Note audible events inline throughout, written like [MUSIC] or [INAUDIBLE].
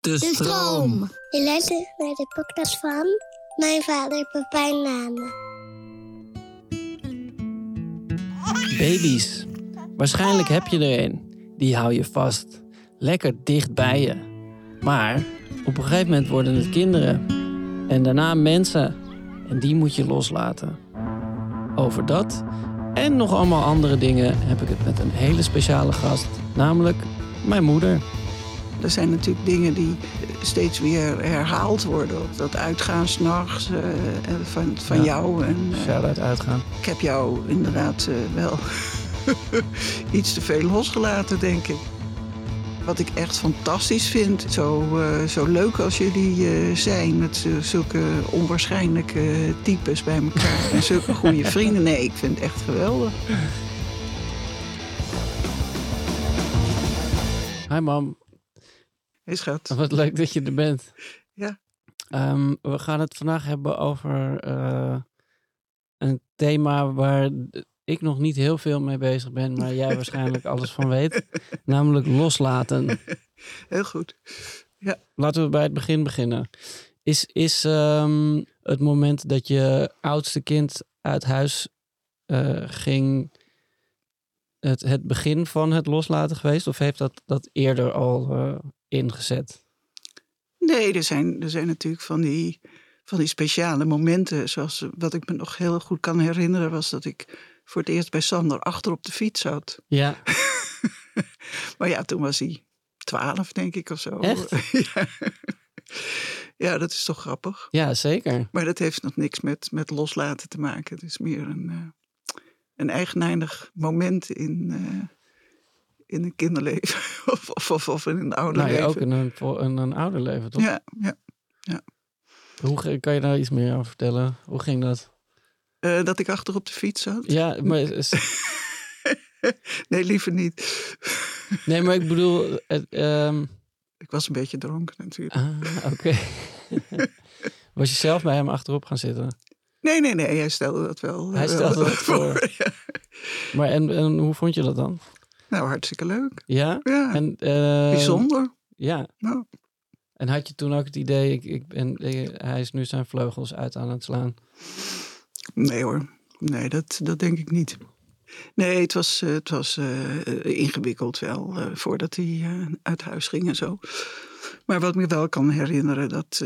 De De stroom. Je luistert naar de podcast van mijn vader Pepijn Nane. Baby's. Waarschijnlijk heb je er een. Die hou je vast. Lekker dicht bij je. Maar op een gegeven moment worden het kinderen. En daarna mensen. En die moet je loslaten. Over dat en nog allemaal andere dingen heb ik het met een hele speciale gast. Namelijk mijn moeder. Er zijn natuurlijk dingen die steeds weer herhaald worden. Dat uitgaan s'nachts uh, van, van Ja. jou. En, eh, Shout-out uitgaan. ik heb jou inderdaad eh, wel [LAUGHS] iets te veel losgelaten, denk ik. Wat ik echt fantastisch vind, zo, eh, zo leuk als jullie eh, zijn... met zulke onwaarschijnlijke types bij elkaar en zulke goede [LAUGHS] vrienden. Nee, ik vind het echt geweldig. Hi mam, Hé schat. [LAUGHS] wat leuk dat je er bent. Ja. Ehm, we gaan het vandaag hebben over eh, een thema waar ik nog niet heel veel mee bezig ben, maar jij [LAUGHS] waarschijnlijk alles van weet. Namelijk loslaten. [LAUGHS] Heel goed. Laten we bij het begin beginnen. Is, is ehm, het moment dat je oudste kind uit huis eh, ging het, het begin van het loslaten geweest? Of heeft dat, dat eerder al eh, ingezet? Nee, er zijn, er zijn natuurlijk van die, van die speciale momenten. Zoals wat ik me nog heel goed kan herinneren, was dat ik voor het eerst bij Sander achter op de fiets zat. Ja, [LAUGHS] Maar ja, toen was hij twaalf, denk ik, of zo. Echt? [LAUGHS] ja. ja, dat is toch grappig. ja zeker. Maar dat heeft nog niks met, met loslaten te maken. Het is meer een, eh, een eigenaardig moment in, eh, in een kinderleven. [LAUGHS] of, of, of, of in een ouder Nou ja, leven. ook in een, voor een, een ouder leven, toch? Ja, ja. Hoe ge- kan je daar iets meer over vertellen? Hoe ging dat? Eh, dat ik achter op de fiets zat. Ja, maar, [LAUGHS] Nee, liever niet. nee, maar ik bedoel... Het, ehm, Ik was een beetje dronken natuurlijk. ah, oké. [LAUGHS] Was je zelf bij hem achterop gaan zitten? Nee, nee, nee, hij stelde dat wel. Hij eh, stelde dat voor. ja. Maar en, en hoe vond je dat dan? Nou, hartstikke leuk. Ja? Ja, En, eh, bijzonder. Ja. Nou. En had je toen ook het idee, ik, ik ben, eh, hij is nu zijn vleugels uit aan het slaan? Nee hoor, nee, dat, dat denk ik niet. Nee, het was, eh, het was ingewikkeld wel, voordat hij uit huis ging en zo. Maar wat me wel kan herinneren, dat,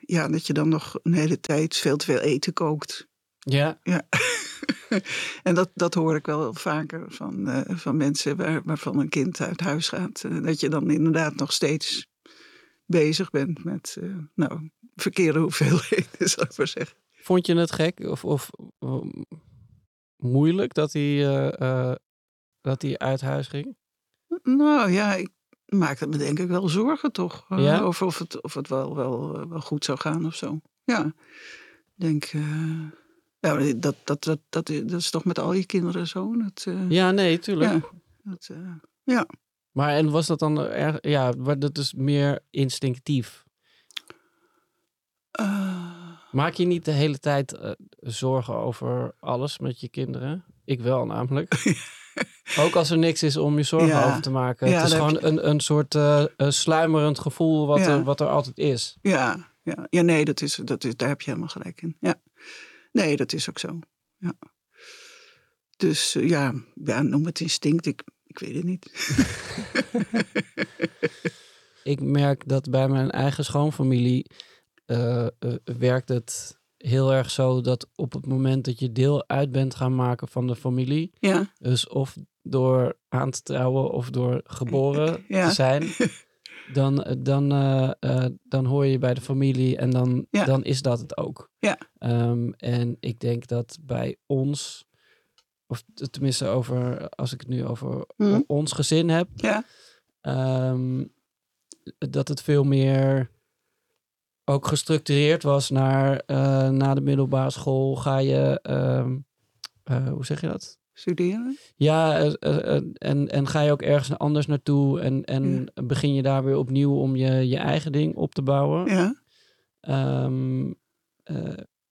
ja, dat je dan nog een hele tijd veel te veel eten kookt. Ja. Ja. [LAUGHS] en dat, dat hoor ik wel vaker van, eh, van mensen waar, waarvan een kind uit huis gaat. eh, dat je dan inderdaad nog steeds bezig bent met eh, nou, verkeerde hoeveelheden, [LAUGHS] zal ik maar zeggen. Vond je het gek of, of eh, moeilijk dat hij, dat hij uit huis ging? Nou ja, ik maakte me denk ik wel zorgen toch. Ja? Over of het, of het wel, wel, wel goed zou gaan of zo. Ja, ik denk... eh, ja, dat, dat, dat, dat, is- dat is toch met al je kinderen zo? Dat, eh, Ja, nee, tuurlijk. ja, dat, eh, Maar en was dat dan erg, ja, maar dat is meer instinctief. eh, Maak je niet de hele tijd eh, zorgen over alles met je kinderen? Ik wel namelijk. [LAUGHS] Ook als er niks is om je zorgen Ja. over te maken. Ja, het is gewoon een, een soort eh, een sluimerend gevoel wat, Ja. er, wat er altijd is. ja, ja, ja, nee, dat is, dat is, daar heb je helemaal gelijk in. Ja. Nee, dat is ook zo. Ja. Dus eh, ja, ja, noem het instinct. Ik, ik weet het niet. [LAUGHS] ik merk dat bij mijn eigen schoonfamilie eh, eh, werkt het heel erg zo dat op het moment dat je deel uit bent gaan maken van de familie, Ja, dus of door aan te trouwen of door geboren Ja. te zijn, [LAUGHS] dan, dan, eh, eh, dan hoor je bij de familie en dan, Ja. dan is dat het ook. Ja. Ehm, en ik denk dat bij ons, of tenminste over, als ik het nu over Mhm. ons gezin heb, ja, ehm, dat het veel meer ook gestructureerd was naar eh, na de middelbare school ga je, ehm, eh, hoe zeg je dat? Studeren. Ja, en, en ga je ook ergens anders naartoe en, en begin je daar weer opnieuw om je, je eigen ding op te bouwen. Ja, Ehm, eh,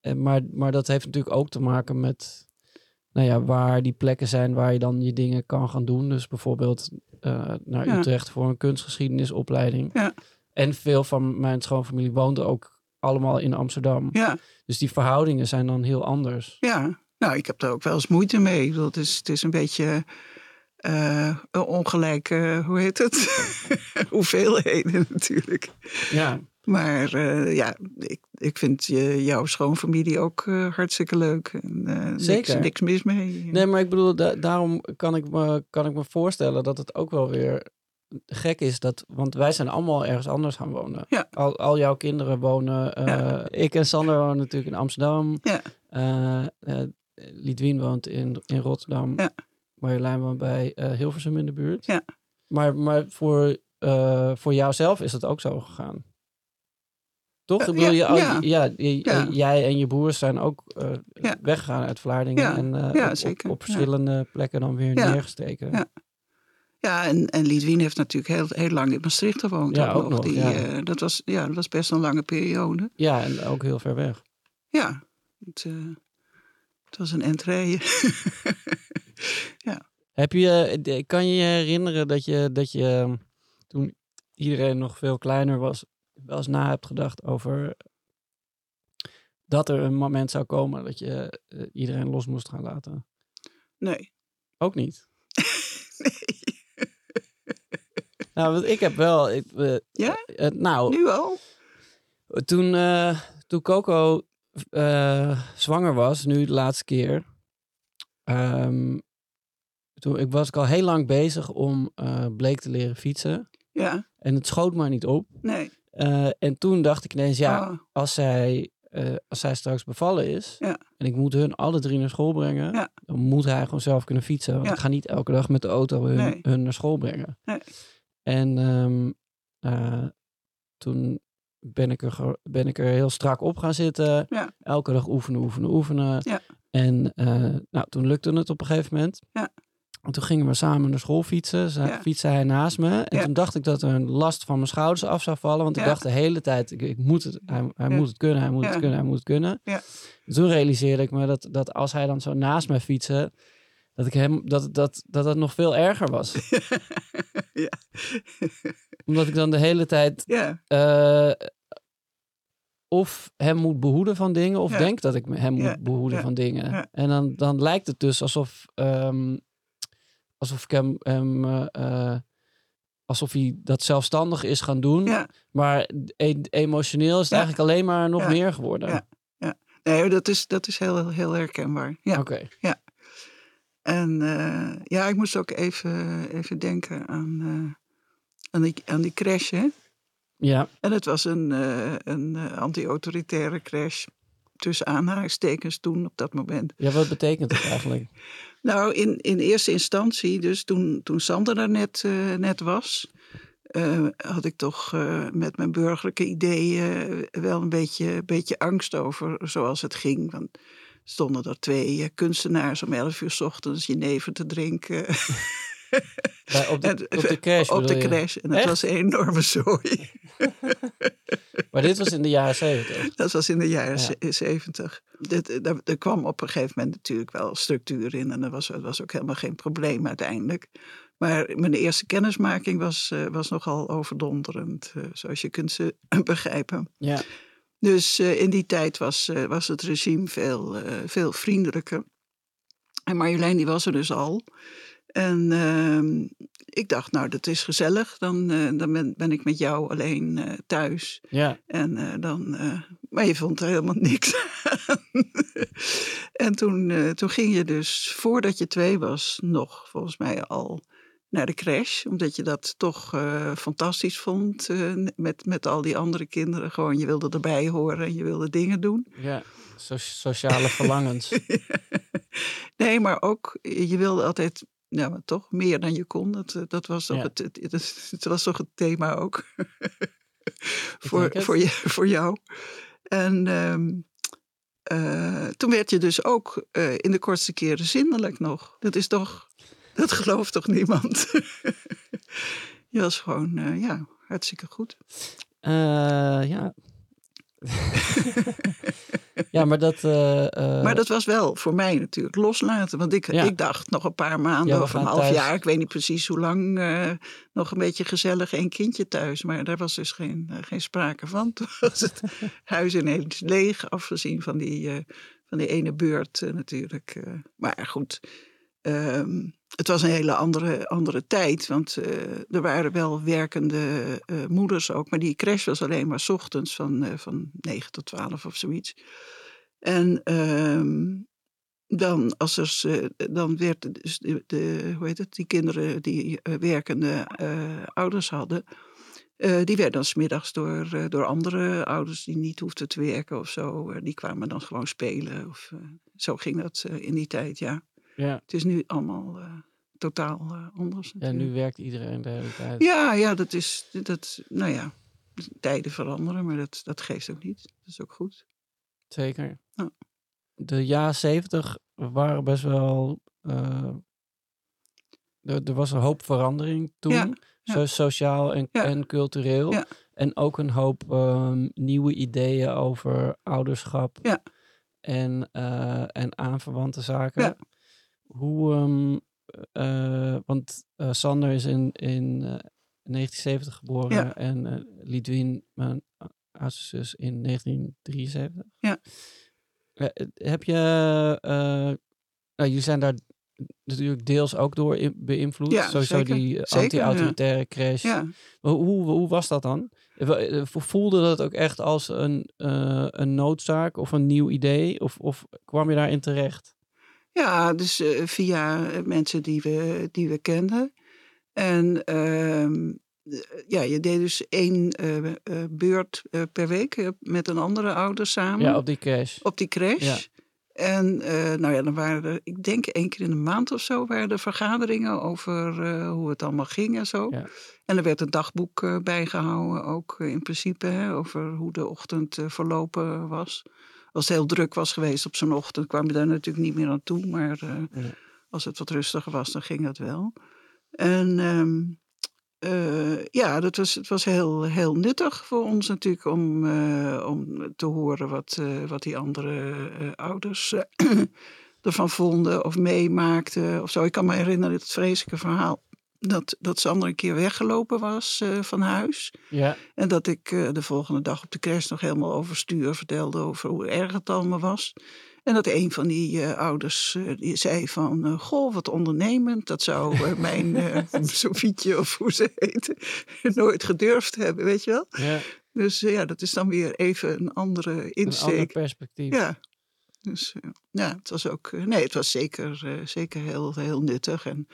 en maar, maar dat heeft natuurlijk ook te maken met nou ja, waar die plekken zijn waar je dan je dingen kan gaan doen. Dus bijvoorbeeld eh, naar Ja. Utrecht voor een kunstgeschiedenisopleiding. Ja. En veel van mijn schoonfamilie woonde ook allemaal in Amsterdam. ja, Dus die verhoudingen zijn dan heel anders. ja. Nou, ik heb daar ook wel eens moeite mee. Ik bedoel, Het is, het is een beetje eh, een ongelijke, hoe heet het? [LAUGHS] Hoeveelheden natuurlijk. Ja, Maar eh, ja, ik, ik vind je, jouw schoonfamilie ook eh, hartstikke leuk. En, eh, niks, Zeker. niks mis mee. nee, maar ik bedoel, da- daarom kan ik, me, kan ik me voorstellen dat het ook wel weer gek is. Dat, want wij zijn allemaal ergens anders gaan wonen. Ja. Al, al jouw kinderen wonen. eh, Ja. Ik en Sander wonen natuurlijk in Amsterdam. Ja. Eh, eh, Lidwien woont in, in Rotterdam. Ja. Marjolein woont bij eh, Hilversum in de buurt. Ja. Maar, maar voor, eh voor jouzelf is het ook zo gegaan. Toch? Eh, Ik bedoel, ja, je, ja. ja, je- Ja. jij en je broers zijn ook eh, Ja. weggegaan uit Vlaardingen. Ja. En eh, Ja, op- zeker. op, verschillende plekken dan weer Ja. neergesteken. Ja. Ja, en, en Lidwien heeft natuurlijk heel, heel lang in Maastricht gewoond. Ja, ook nog, Die, eh, dat, was, ja, dat was best een lange periode. Ja, en ook heel ver weg. Ja, het, eh, het was een entree. [LAUGHS] Heb je, kan je je herinneren dat je, dat je eh, toen iedereen nog veel kleiner was, wel eens na hebt gedacht over dat er een moment zou komen dat je eh, iedereen los moest gaan laten? nee. Ook niet. [LAUGHS] nee. Nou, want ik heb wel. Ik, eh, Ja? eh, nou, Nu al? Toen, toen Coco eh, zwanger was, nu de laatste keer. ehm, toen, ik was ik al heel lang bezig om eh Bleek te leren fietsen. Ja, En het schoot maar niet op. nee. Eh, en toen dacht ik ineens, ja, Ah, als, zij, als zij straks bevallen is... Ja. en ik moet hun alle drie naar school brengen... Ja. dan moet hij gewoon zelf kunnen fietsen. Want Ja. ik ga niet elke dag met de auto hun, Nee. hun naar school brengen. Nee. En ehm, eh, toen ben ik, er, ben ik er heel strak op gaan zitten. Ja. Elke dag oefenen, oefenen, oefenen. Ja. En eh, nou, toen lukte het op een gegeven moment. Ja. En toen gingen we samen naar school fietsen. Zij, Ja. Fietste hij naast me. En Ja. toen dacht ik dat er een last van mijn schouders af zou vallen. Want ik dacht de hele tijd, ik, ik moet het, hij, moet het kunnen, hij moet het kunnen, hij moet het kunnen. Toen realiseerde ik me dat, dat als hij dan zo naast mij fietste... Dat, ik hem, dat, dat, dat het nog veel erger was. [LAUGHS] ja. Omdat ik dan de hele tijd ja, eh, of hem moet behoeden van dingen, of Ja. denk dat ik hem Ja, moet behoeden ja, van dingen. ja. En dan, dan lijkt het dus alsof, ehm, alsof ik hem, hem eh, eh, alsof hij dat zelfstandig is gaan doen. ja. Maar e- emotioneel is het Ja. eigenlijk alleen maar nog Ja. meer geworden. Ja. Nee, dat is, dat is heel, heel herkenbaar. Ja. Oké. En eh, ja, ik moest ook even, even denken aan, eh, aan, die, aan die crash, hè? Ja. En het was een, eh, een anti-autoritaire crash. Tussen aanhalingstekens toen op dat moment. ja, wat betekent het eigenlijk? [LAUGHS] Nou, in, in eerste instantie, dus toen, toen Sander er net, net was, had ik toch met mijn burgerlijke ideeën wel een beetje, beetje angst over zoals het ging. Want stonden er twee eh, kunstenaars om elf uur 's ochtends jenever te drinken. [LAUGHS] Bij, op, de, op de crash op de crash. En dat was een enorme zooi. [LAUGHS] Maar dit was in de jaren zeventig. [LAUGHS] Dat was in de jaren Ja. ze- zeventig. Dit- daar- Er kwam op een gegeven moment natuurlijk wel structuur in. En dat was, dat was ook helemaal geen probleem uiteindelijk. Maar mijn eerste kennismaking was, eh, was nogal overdonderend. eh, zoals je kunt ze [CLEARS THROAT] begrijpen. Ja. Dus eh, in die tijd was, eh, was het regime veel, eh, veel vriendelijker. En Marjolein die was er dus al. En ehm, ik dacht, nou, dat is gezellig. Dan, dan ben, ben ik met jou alleen thuis. Ja, En dan, maar je vond er helemaal niks aan. [LAUGHS] en toen, toen ging je dus, voordat je twee was, nog volgens mij al naar de crash. Omdat je dat toch eh, fantastisch vond eh, met, met al die andere kinderen. Gewoon, je wilde erbij horen en je wilde dingen doen. ja. So- sociale [LAUGHS] verlangens. nee, maar ook, je wilde altijd, maar toch meer dan je kon. Dat, eh, dat, was, toch Ja. het, het, het, het was toch het thema ook. [LAUGHS] voor, voor, je, voor jou. En ehm, eh, toen werd je dus ook in de kortste keren zindelijk nog. Dat is toch, dat gelooft toch niemand? [LAUGHS] je was gewoon, eh, ja, hartstikke goed. Eh, ja. [LAUGHS] ja, maar dat... eh, Maar dat was wel voor mij natuurlijk loslaten. Want ik, Ja. ik dacht nog een paar maanden Ja, of een half thuis. jaar. Ik weet niet precies hoe lang. nog een beetje gezellig één kindje thuis. Maar daar was dus geen, geen sprake van. [LAUGHS] Toen was het huis ineens leeg. Afgezien van die, van die ene beurt natuurlijk. maar goed. ehm, het was een hele andere, andere tijd. Want eh, er waren wel werkende eh, moeders ook. Maar die crash was alleen maar ochtends van, eh, van 9 tot 12 of zoiets. En ehm, dan, als er, dan werd dus de, de, hoe heet het, die kinderen die werkende ouders hadden, die werden dan smiddags door, door andere ouders die niet hoefden te werken of zo, die kwamen dan gewoon spelen. Of, zo ging dat in die tijd, ja. Ja. Het is nu allemaal eh, totaal eh, anders. ja, natuurlijk. nu werkt iedereen de hele tijd. Ja, ja, dat is, dat, nou ja, tijden veranderen, maar dat, dat geeft ook niet. Dat is ook goed. Zeker. Ja. De jaren zeventig waren best wel... eh, er, er was een hoop verandering toen. Ja, ja. Zo sociaal en, Ja. en cultureel. Ja. En ook een hoop ehm, nieuwe ideeën over ouderschap. Ja. En, en aanverwante zaken. Hoe... ehm, eh, want eh, Sander is in, in eh, 1970 geboren. Ja. En eh Lidwien, mijn oudste zus, in 1973. Ja. Heb je... nou, jullie zijn daar natuurlijk deels ook door in- beïnvloed. Ja, Sowieso zeker. die anti-autoritaire crash. Ja. Maar Hoe, hoe was dat dan? Voelde dat ook echt als een, een noodzaak of een nieuw idee? Of, of kwam je daarin terecht? Ja, dus eh, via eh, mensen die we, die we kenden. En ehm, eh, ja, je deed dus één eh, beurt per week met een andere ouder samen Ja, op die crash. op die crash. Ja. En nou ja, dan waren er, ik denk één keer in de maand of zo, waren er vergaderingen over hoe het allemaal ging en zo. Ja. En er werd een dagboek eh, bijgehouden, ook in principe, hè, over hoe de ochtend verlopen was. Als het heel druk was geweest op zo'n ochtend, kwam je daar natuurlijk niet meer aan toe. Maar eh, Nee. als het wat rustiger was, dan ging dat wel. En ehm, eh, ja, dat was, het was heel, heel nuttig voor ons natuurlijk om, eh, om te horen wat, wat die andere ouders [CLEARS THROAT] ervan vonden of meemaakten of zo. Ik kan me herinneren het vreselijke verhaal dat, dat Sander een keer weggelopen was eh, van huis. Ja, En dat ik eh, de volgende dag op de crash nog helemaal overstuur vertelde over hoe erg het allemaal was. En dat een van die eh, ouders die zei van, goh, wat ondernemend. Dat zou [LAUGHS] mijn Sofietje of hoe ze heette [LAUGHS] nooit gedurfd hebben, weet je wel. ja Dus ja, dat is dan weer even een andere een ander insteek. perspectief. Ja, dus ja, het was ook, nee, het was zeker, zeker heel, heel nuttig. En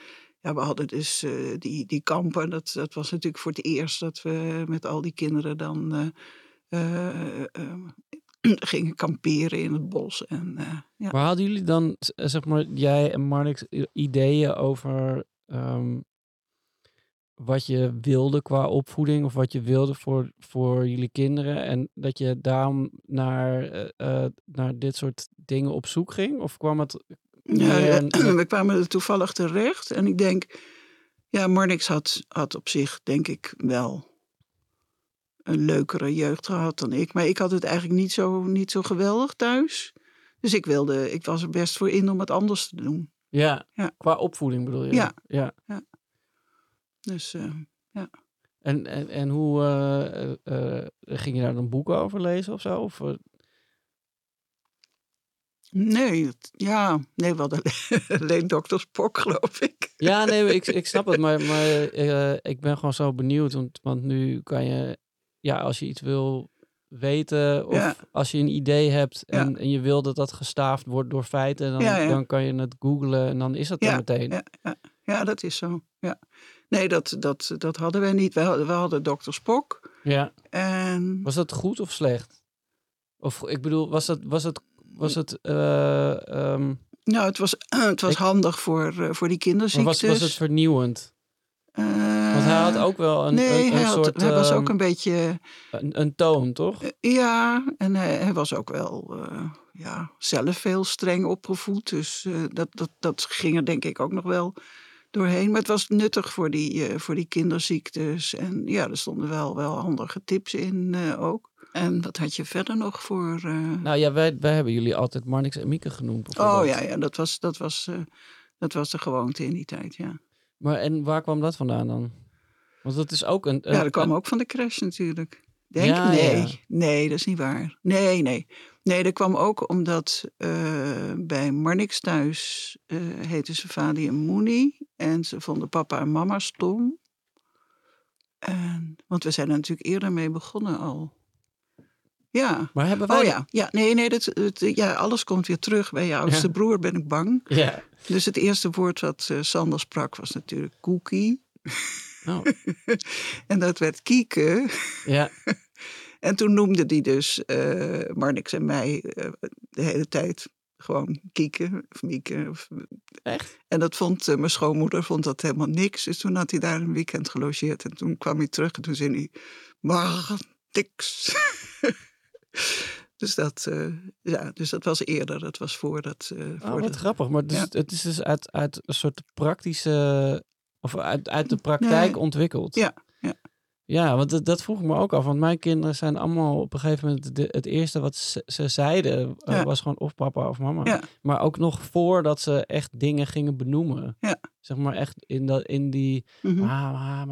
we hadden dus eh, die, die kampen, dat, dat was natuurlijk voor het eerst dat we met al die kinderen dan eh, eh, eh, [CLEARS THROAT] gingen kamperen in het bos. En ja. Maar hadden jullie dan, zeg maar, jij en Marnix, ideeën over ehm, wat je wilde qua opvoeding of wat je wilde voor, voor jullie kinderen en dat je daarom naar, naar dit soort dingen op zoek ging? Of kwam het Ja, ja, een- we kwamen er toevallig terecht. En ik denk, ja, Marnix had, had op zich, denk ik, wel een leukere jeugd gehad dan ik. Maar ik had het eigenlijk niet zo, niet zo geweldig thuis. Dus ik wilde, ik was er best voor in om het anders te doen. Ja, Ja. qua opvoeding bedoel je? Ja. ja. Dus eh, En, en, en hoe eh, ging je daar dan boeken over lezen of zo? Of, Nee, ja, nee, we hadden [LAUGHS] alleen, alleen dokter Spock, [LAUGHS] geloof ik. Ja, nee, ik, ik snap het, maar, maar eh, ik ben gewoon zo benieuwd. Want, want nu kan je, ja, als je iets wil weten of Ja. als je een idee hebt en, en je wil dat dat gestaafd wordt door feiten, dan, Ja, dan kan je het googlen en dan is dat er Ja, meteen. ja, ja, ja, dat is zo. Ja. Nee, dat, dat, dat hadden wij niet. We hadden, we hadden dokter Spock. Ja. En Was dat goed of slecht? Of ik bedoel, was het, was het, was het, eh, ehm, nou, het was, [CLEARS THROAT] het was Ik- handig voor, eh, voor die maar kinderziektes. was, was het vernieuwend? Eh, Want hij had ook wel een, nee, een, een hij, had, soort, hij was ook ehm, een beetje... een, een toon, toch? Ja, en hij, hij was ook wel ja, zelf heel streng opgevoed. Dus dat, dat, dat ging er denk ik ook nog wel doorheen. Maar het was nuttig voor die, voor die kinderziektes. En ja, er stonden wel, wel handige tips in ook. En wat had je verder nog voor... eh, Nou ja, wij, wij hebben jullie altijd Marnix en Mieke genoemd. oh ja, ja dat, was, dat, was, eh, dat was de gewoonte in die tijd, ja. Maar en waar kwam dat vandaan dan? Want dat is ook een. Ja, dat kwam een- ook van de crash natuurlijk. Denk Ja, nee. ja. Nee, dat is niet waar. Nee, nee. Nee, dat kwam ook omdat eh, bij Marnix thuis heten ze Fadi en Moenie. En ze vonden papa en mama stom. En, want we zijn er natuurlijk eerder mee begonnen al. Ja. Maar hebben wij. Oh ja, ja nee, nee dat, het, ja, alles komt weer terug. Bij je oudste Ja. broer ben ik bang. Ja. Dus het eerste woord wat eh, Sander sprak was natuurlijk cookie. Oh, [LAUGHS] En dat werd kieken. ja. [LAUGHS] En toen noemde hij dus eh Marnix en mij eh, de hele tijd gewoon Kieke of Mieke. Of, Echt? en dat vond mijn schoonmoeder vond dat helemaal niks. Dus toen had hij daar een weekend gelogeerd. En toen kwam hij terug en toen zei hij, Marnix. [LAUGHS] [LAUGHS] dus, dat, eh, ja, dus dat was eerder. Dat was voordat... eh Oh, voor de- grappig. Maar dus, Ja. het is dus uit, uit een soort praktische. Of uit, uit de praktijk Nee. ontwikkeld. Ja, ja. Ja, want dat, dat vroeg ik me ook af. Want mijn kinderen zijn allemaal op een gegeven moment. De, het eerste wat ze, ze zeiden eh, Ja. was gewoon of papa of mama. Ja. Maar ook nog voordat ze echt dingen gingen benoemen. Ja. Zeg maar echt in, dat, in die. Mhm.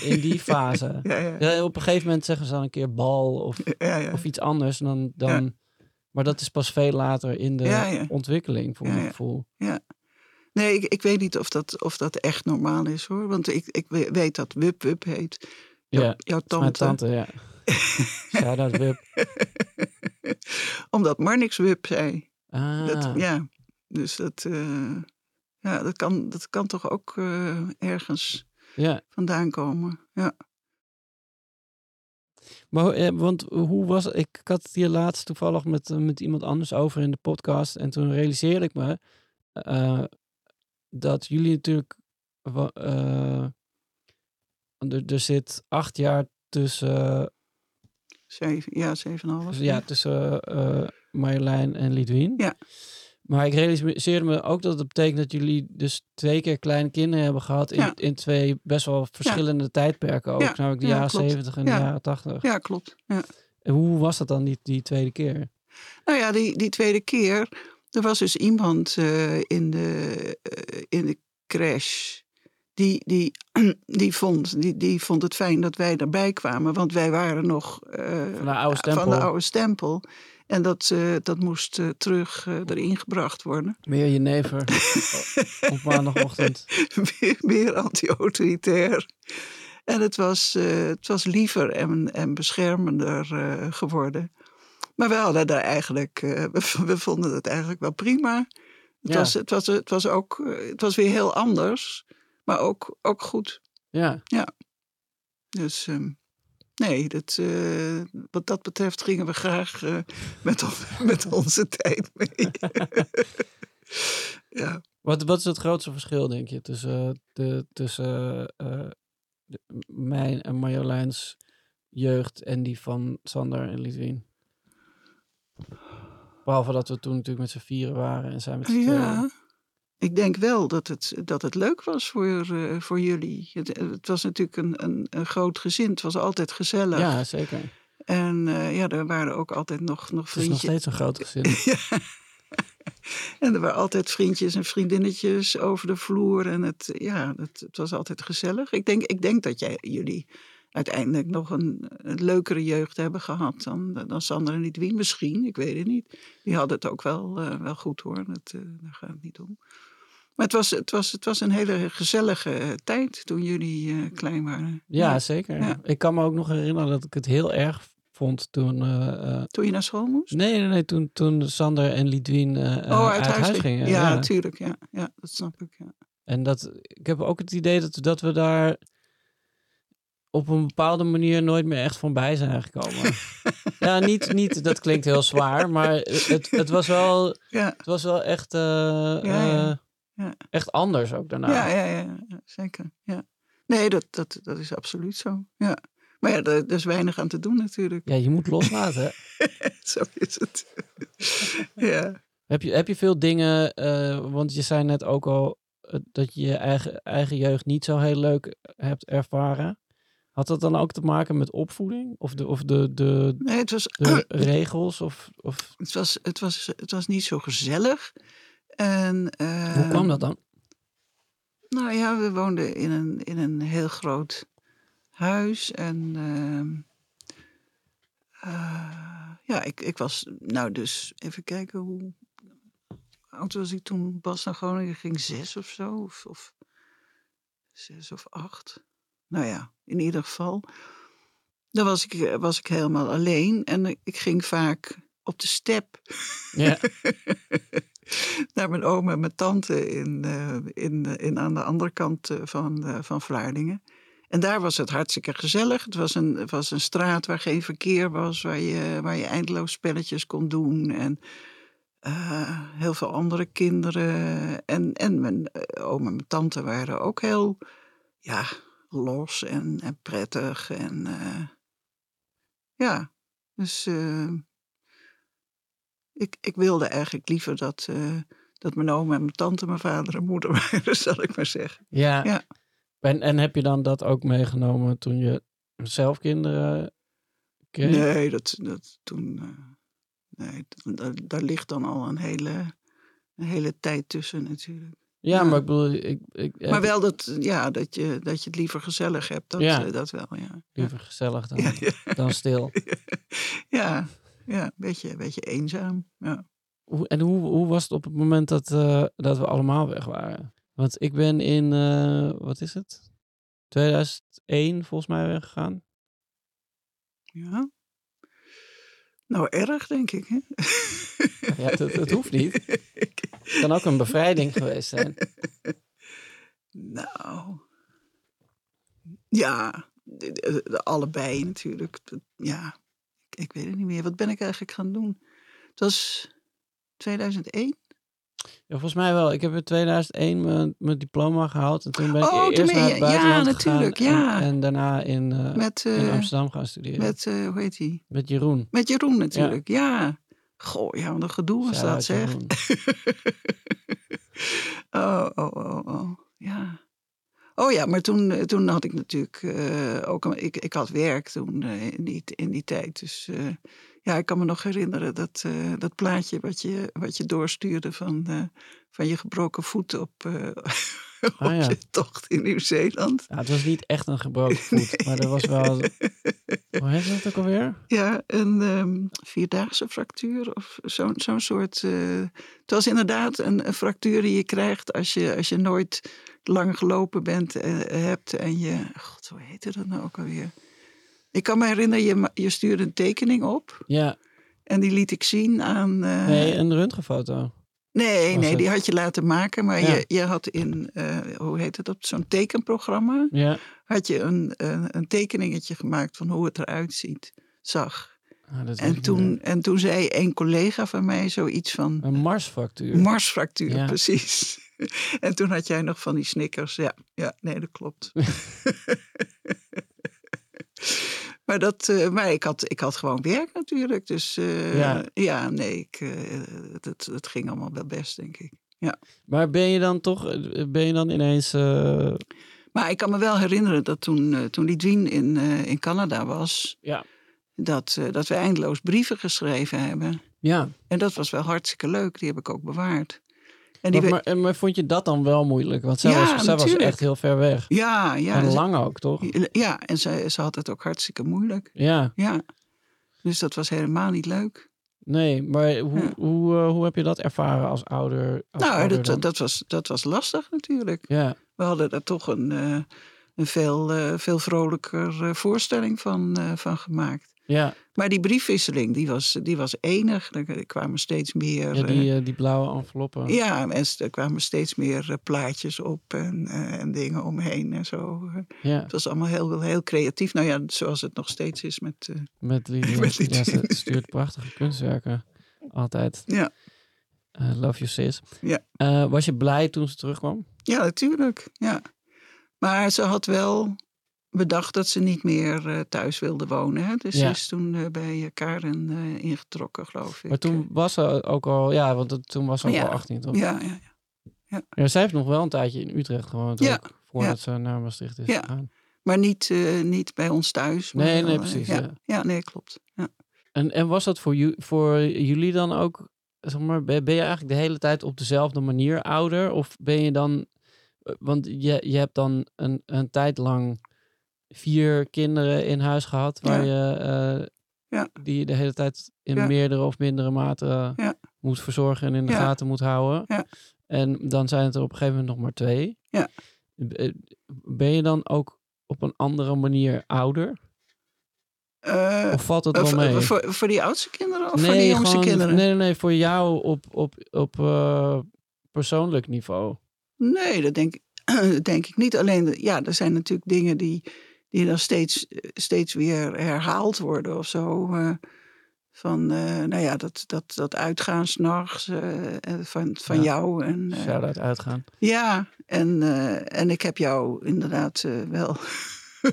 In die [LAUGHS] fase. Ja, ja, Ja, op een gegeven moment zeggen ze dan een keer bal of, ja, ja. of iets anders. En dan, dan, Maar dat is pas veel later in de Ja, ja. ontwikkeling, voor Ja, mijn ja. gevoel. Nee, ik, ik weet niet of dat, of dat echt normaal is hoor. Want ik, ik we- weet dat Wup Wup heet. Ja, jouw is mijn tante. tante, ja. [LAUGHS] Shout-out Wip. Omdat Marnix Wup zei. Ah, Dat, ja, dus dat, eh, ja, dat, kan, dat kan toch ook eh, ergens ja. vandaan komen. Ja. Maar eh, want hoe was? Ik, ik had het hier laatst toevallig met, met iemand anders over in de podcast. En toen realiseerde ik me dat jullie natuurlijk. Er, er zit acht jaar tussen, Zeven, ja, zeven en half. ja, tussen eh Marjolein en Lidwien. Ja. Maar ik realiseerde me ook dat het betekent dat jullie dus twee keer kleine kinderen hebben gehad in, Ja. in twee best wel verschillende tijdperken. Ook Ja, namelijk de ja, jaren klopt. zeventig en Ja. de jaren tachtig. Ja, klopt. Ja. En hoe was dat dan die, die tweede keer? Nou ja, die, die tweede keer, er was dus iemand eh, in, de, eh, in de crash. Die, die, [CLEARS THROAT] die, vond, die, die vond het fijn dat wij erbij kwamen, want wij waren nog eh, Van de oude stempel. van de oude stempel. En dat, eh, dat moest eh, terug erin gebracht worden. Meer jenever [LAUGHS] op maandagochtend. weer anti-autoritair. En het was, het was liever en, en beschermender geworden. Maar we hadden daar eigenlijk, we, [LAUGHS] we vonden het eigenlijk wel prima. Het, Ja. was, het, was, het was ook, het was weer heel anders, maar ook, ook goed. Ja, Dus ehm, nee, dat, eh, wat dat betreft gingen we graag eh, met, on- [LAUGHS] met onze tijd mee. [LAUGHS] ja. wat, wat is het grootste verschil, denk je, tussen, de, tussen eh, de- mijn en Marjoleins jeugd en die van Sander en Lidwien? Behalve dat we toen natuurlijk met z'n vieren waren en zijn met z'n tweeën. Ja, ik denk wel dat het, dat het leuk was voor, eh, voor jullie. Het, het was natuurlijk een, een, een groot gezin. Het was altijd gezellig. Ja, zeker. En eh, ja, er waren ook altijd nog, nog Het is nog vriendjes. steeds een groot gezin. [LAUGHS] En er waren altijd vriendjes en vriendinnetjes over de vloer. En het, ja, het, het was altijd gezellig. Ik denk, ik denk dat jij, jullie uiteindelijk nog een, een leukere jeugd hebben gehad dan, dan Sander en Lidwien misschien. Ik weet het niet. Die hadden het ook wel, eh, wel goed hoor. Eh, daar gaat het niet om. Maar het was, het, was, het was een hele gezellige eh, tijd toen jullie eh, klein waren. Ja, zeker. Ja. Ik kan me ook nog herinneren dat ik het heel erg vond toen... eh, Toen je naar school moest? nee, nee, nee, toen, toen Sander en Lidwien oh, uit, huis, ging. gingen. Ja, natuurlijk. Ja. ja, dat snap ik. Ja. En dat, ik heb ook het idee dat, dat we daar op een bepaalde manier nooit meer echt van bij zijn gekomen. [LAUGHS] ja, niet, niet, dat klinkt heel zwaar, maar het, het was wel, Ja, het was wel echt, ja. Ja. echt anders ook daarna. ja, ja, ja, ja, zeker. Ja. Nee, dat, dat, dat is absoluut zo. Ja. Maar ja, er, er is weinig aan te doen natuurlijk. Ja, je moet loslaten. [LAUGHS] zo is het. [LAUGHS] ja. Heb je, heb je veel dingen, eh, want je zei net ook al eh, dat je je eigen, eigen jeugd niet zo heel leuk hebt ervaren. Had dat dan ook te maken met opvoeding? Of de, of de, de, Nee, het was, de [CLEARS THROAT] regels? Of, of het, was, het, was, het was niet zo gezellig. En, hoe kwam dat dan? Nou ja, we woonden in een, in een heel groot huis. En ehm, eh, ja, ik, ik was nou dus, even kijken hoe oud was ik toen Bas naar Groningen ging? Zes of zo? Of, of zes of acht? Nou ja, in ieder geval. Dan was ik, was ik helemaal alleen en ik ging vaak op de step Ja, [LAUGHS] naar mijn oom en mijn tante in, eh, in, in, aan de andere kant eh, van, eh, van Vlaardingen. En daar was het hartstikke gezellig. Het was een, was een straat waar geen verkeer was, waar je, waar je eindeloos spelletjes kon doen. En eh, heel veel andere kinderen. En, en mijn eh, oom en mijn tante waren ook heel ja, los en, en prettig. En eh, ja, dus eh, ik, ik wilde eigenlijk liever dat, eh, dat mijn oom en mijn tante mijn vader en moeder [LAUGHS] waren, zal ik maar zeggen. ja. Ja. En, en heb je dan dat ook meegenomen toen je zelf kinderen kreeg? Nee, dat, dat toen. eh, nee, daar, daar ligt dan al een hele, een hele tijd tussen natuurlijk. Ja, Ja. maar ik bedoel, ik, ik Maar wel dat, ja, dat, je, dat je het liever gezellig hebt. Dat, Ja. eh, dat wel, ja. liever gezellig dan, [LAUGHS] ja, dan stil. [LAUGHS] ja, ja, een beetje, een beetje eenzaam. Ja. Hoe, en hoe, hoe was het op het moment dat, eh, dat we allemaal weg waren? Want ik ben in, eh, wat is het? 2001 volgens mij weggegaan. ja. Nou, erg denk ik. Hè? Ja, dat, dat [LAUGHS] hoeft niet. Het kan ook een bevrijding geweest zijn. [LAUGHS] Nou, ja, de, de- de allebei natuurlijk. Ja, ik, weet het niet meer. Wat ben ik eigenlijk gaan doen? Het was 2001. Ja, volgens mij wel. Ik heb in 2001 mijn, mijn diploma gehaald. En toen ben ik Oh, eerst naar het ja, buitenland natuurlijk, gegaan. ja. En, en daarna in, eh, Met, in eh, Amsterdam gaan studeren. Met, met eh, hoe heet die? Jeroen. Met Jeroen natuurlijk, ja. Goh, ja, wat een gedoe was dat, zeg. [LAUGHS] Oh, oh, oh, oh. Oh ja, maar toen, eh, toen had ik natuurlijk eh, ook... een- Ik, ik had werk toen eh, in, die, in die tijd. Dus ja, ik kan me nog herinneren dat, dat plaatje wat je, wat je doorstuurde van, van je gebroken voet op, [LAUGHS] op Ah, ja. je tocht in Nieuw-Zeeland. Ja, het was niet echt een gebroken [LAUGHS] voet. Maar er was wel... Hoe heet dat ook alweer? Ja, een ehm, vierdaagse fractuur of zo'n zo'n soort. het was inderdaad een, een fractuur die je krijgt als je, als je nooit lang gelopen bent, eh, hebt en je. God, hoe heette dat nou ook alweer? Ik kan me herinneren, je, je stuurde een tekening op Ja, en die liet ik zien aan. eh, nee, een röntgenfoto. nee, nee, het? die had je laten maken, maar Ja. je, je had in, eh, hoe heet het, op zo'n tekenprogramma, Ja. had je een, een, een tekeningetje gemaakt van hoe het eruit ziet, zag. Ah, En toen, en toen zei een collega van mij zoiets van. Een marsfractuur. marsfractuur, Ja. precies. [LAUGHS] En toen had jij nog van die snickers. Ja, ja nee, dat klopt. [LAUGHS] [LAUGHS] maar dat, eh, maar ik, had, ik had gewoon werk natuurlijk. Dus eh, Ja. ja. nee, ik, eh, het, het ging allemaal wel best, denk ik. Maar ben je dan toch... eh, Ben je dan ineens... Maar ik kan me wel herinneren dat toen, eh, toen Lidwien in, in Canada was, ja. dat, dat we eindeloos brieven geschreven hebben. Ja. En dat was wel hartstikke leuk, die heb ik ook bewaard. En die Maar, we- maar, en- maar vond je dat dan wel moeilijk? Want zij, Ja, was, zij was echt heel ver weg. ja, ja. en lang ook, toch? Ja, en ze, ze had het ook hartstikke moeilijk. Ja, Ja. Dus dat was helemaal niet leuk. nee, maar hoe, Ja. hoe, eh, hoe heb je dat ervaren als ouder? Als nou, ouder dat, dat, was, dat was lastig natuurlijk. Ja, We hadden daar toch een, eh, een veel, eh, veel vrolijker voorstelling van, van gemaakt. Ja, Maar die briefwisseling, die was, die was enig. Er kwamen steeds meer... ja eh, die, eh, die blauwe enveloppen. Ja, en er kwamen steeds meer eh, plaatjes op en, eh, en dingen omheen en zo. Ja, Het was allemaal heel, heel creatief. Nou ja, zoals het nog steeds is met... eh, met die, [LAUGHS] Met die- ja, ze stuurt prachtige kunstwerken. Altijd. Ja. Eh, love you sis. Ja. Eh, was je blij toen ze terugkwam? ja, natuurlijk. Ja. Maar ze had wel bedacht dat ze niet meer eh, thuis wilde wonen. Hè? Dus Ja. ze is toen eh, bij eh, Karen eh, ingetrokken, geloof ik. Maar toen was ze ook al, ja, want het- toen was ze ook Ja. al 18, toch? Ja, ja, ja. Ja, zij heeft nog wel een tijdje in Utrecht gewoond, Ja, ook, voordat ze naar Maastricht is Ja. gegaan. Maar niet, niet bij ons thuis. Nee, wel, nee, precies, Ja, nee, klopt. Ja. En, en was dat voor, voor jullie dan ook, zeg maar, ben ben je eigenlijk de hele tijd op dezelfde manier ouder? Of ben je dan, want je, je hebt dan een, een tijd lang vier kinderen in huis gehad, waar je, eh, Ja. die je de hele tijd in Ja. meerdere of mindere mate Ja. moet verzorgen en in de gaten moet houden. Ja. En dan zijn het er op een gegeven moment nog maar twee. Ja. Eh, Ben je dan ook op een andere manier ouder? Eh, Of valt het eh, wel mee? voor, voor die oudste kinderen of voor die jongste gewoon- kinderen? Nee, nee, nee, voor jou op, op, op eh, persoonlijk niveau. Nee, dat denk, [CLEARS THROAT] denk ik niet. Alleen, ja, er zijn natuurlijk dingen die, die dan steeds, steeds weer herhaald worden of zo. eh, van, eh, nou ja, dat, dat, dat uitgaan s'nachts eh, eh, van, van Ja. jou. En, eh, Shout-out uitgaan. ja, en, eh, en ik heb jou inderdaad eh, wel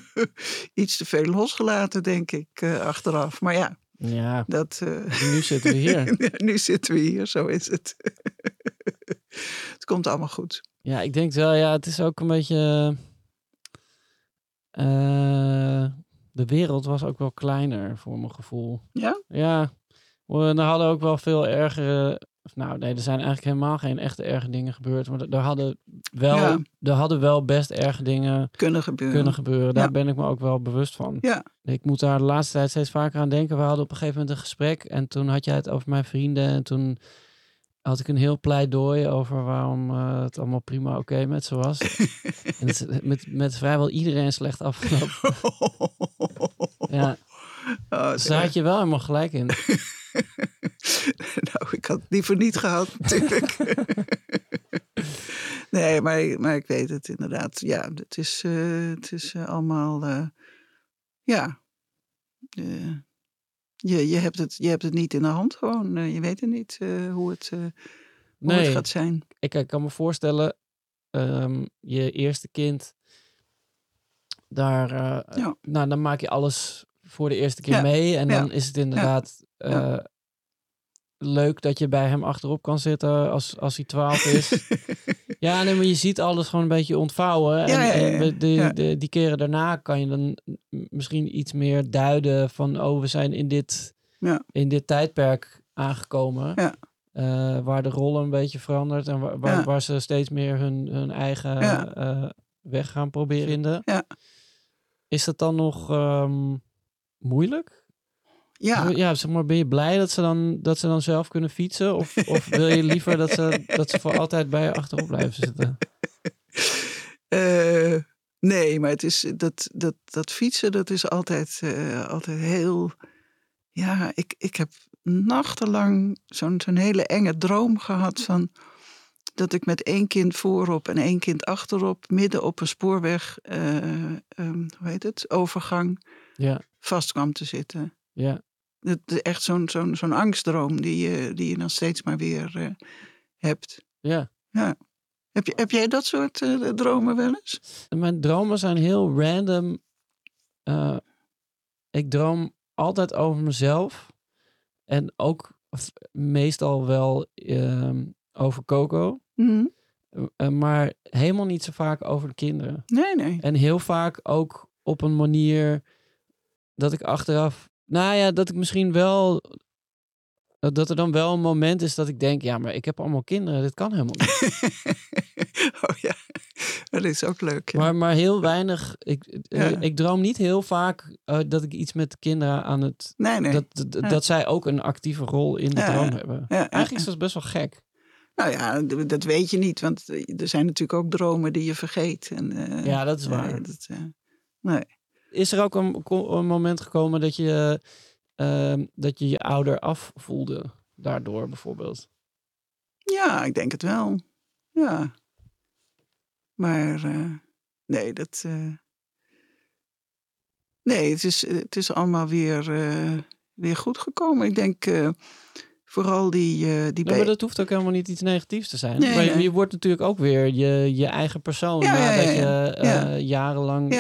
[LAUGHS] iets te veel losgelaten, denk ik, eh, achteraf. Maar ja, Ja, dat... eh, nu zitten we hier. [LAUGHS] nu zitten we hier, zo is het. [LAUGHS] het komt allemaal goed. Ja, ik denk wel, ja, het is ook een beetje... eh, de wereld was ook wel kleiner, voor mijn gevoel. Ja? Ja, we er hadden ook wel veel ergere... Nou, nee, er zijn eigenlijk helemaal geen echte erge dingen gebeurd. Maar er- er hadden wel, Ja. er hadden wel best erge dingen Kunnen gebeuren. kunnen gebeuren. Daar Ja. ben ik me ook wel bewust van. Ja. Ik moet daar de laatste tijd steeds vaker aan denken. We hadden op een gegeven moment een gesprek en toen had jij het over mijn vrienden. En toen had ik een heel pleidooi over waarom eh, het allemaal prima oké met ze was. [LAUGHS] en het is met, met vrijwel iedereen slecht afgelopen. [LAUGHS] ja, Oh, dus daar had je wel helemaal gelijk in. [LAUGHS] nou, ik had het liever niet gehad, natuurlijk. nee, maar, maar ik weet het inderdaad. Ja, het is, eh, het is eh, allemaal... eh, ja. Je, je, hebt het, je hebt het niet in de hand gewoon. Eh, je weet het niet eh, hoe, het, eh, hoe het gaat zijn. ik, ik kan me voorstellen, ehm, je eerste kind, daar, Ja. nou, dan maak je alles voor de eerste keer Ja, mee. En ja, dan is het inderdaad leuk dat je bij hem achterop kan zitten als, als hij 12 is. [LAUGHS] ja, nee, maar je ziet alles gewoon een beetje ontvouwen. En, Ja, ja, ja, en we- de, de, die keren daarna kan je dan misschien iets meer duiden van, oh, we zijn in dit, Ja. in dit tijdperk aangekomen. Ja. Eh, waar de rollen een beetje verandert en waar, waar, ze steeds meer hun, hun eigen eh, weg gaan proberen vinden. Ja. Is dat dan nog ehm, moeilijk? Ja, Ja, zeg maar, ben je blij dat ze dan, dat ze dan zelf kunnen fietsen? Of, of wil je liever dat ze, [LAUGHS] dat ze voor altijd bij je achterop blijven zitten? [LAUGHS] Eh, nee, maar het is, dat, dat, dat fietsen, dat is altijd, eh, altijd heel... Ja, ik, ik heb nachtenlang zo'n zo'n hele enge droom gehad van... dat ik met één kind voorop en één kind achterop... midden op een spoorweg, eh, ehm, hoe heet het, overgang, Ja, vast kwam te zitten. ja. Het is echt zo'n zo'n zo'n angstdroom die je, die je dan steeds maar weer eh, hebt. ja. Heb, je, heb jij dat soort eh, dromen wel eens? En Mijn dromen zijn heel random. Eh, ik droom altijd over mezelf. En ook meestal wel ehm, over Coco. Mhm. Maar helemaal niet zo vaak over de kinderen. Nee, nee. En heel vaak ook op een manier dat ik achteraf. Nou ja, dat ik misschien wel Dat er dan wel een moment is dat ik denk, ja, maar ik heb allemaal kinderen, dit kan helemaal niet. [LAUGHS] oh ja, dat is ook leuk. Ja. Maar, maar heel weinig, ik, eh, Ja. ik droom niet heel vaak eh, dat ik iets met kinderen aan het, nee, nee. dat, dat, Ja. dat zij ook een actieve rol in de droom hebben. Eigenlijk is dat best wel gek. Nou ja, dat weet je niet, want er zijn natuurlijk ook dromen die je vergeet. En, eh, Ja, dat is waar. dat, eh, nee. Is er ook een, moment gekomen dat je, ehm, dat je je ouder af voelde daardoor bijvoorbeeld? Ja, ik denk het wel. Ja. Maar eh, nee, dat. eh, nee, het is, het is allemaal weer, eh, weer goed gekomen. Ik denk vooral die. eh, die maar dat hoeft ook helemaal niet iets negatiefs te zijn. Nee, maar je, nee. je wordt natuurlijk ook weer je, je eigen persoon Ja, nadat ja, je ja. eh, Ja. jarenlang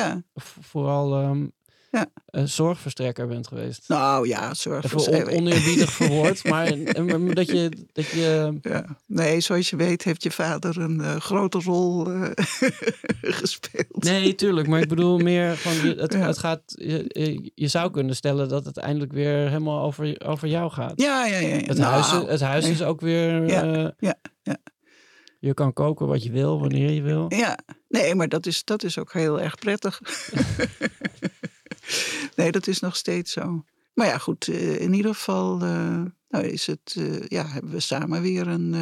vooral ehm, Ja. eh, zorgverstrekker bent geweest. nou ja, zorg voor Even on- oneerbiedig verwoord, [LAUGHS] maar dat je, dat je Ja. Nee, zoals je weet heeft je vader een eh, grote rol eh, [LAUGHS] gespeeld. Nee, tuurlijk. Maar ik bedoel meer van het, Ja. het gaat. Je, je- zou kunnen stellen dat het eindelijk weer helemaal over, over jou gaat. Ja, ja, ja. Het Nou, huis, het huis is ook weer. Ja, eh, ja, ja. Je kan koken wat je wil, wanneer je wil. Ja, nee, maar dat is, dat is ook heel erg prettig. [LAUGHS] [LAUGHS] nee, dat is nog steeds zo. Maar ja, goed, eh, in ieder geval eh, nou is het, eh, ja, hebben we samen weer een,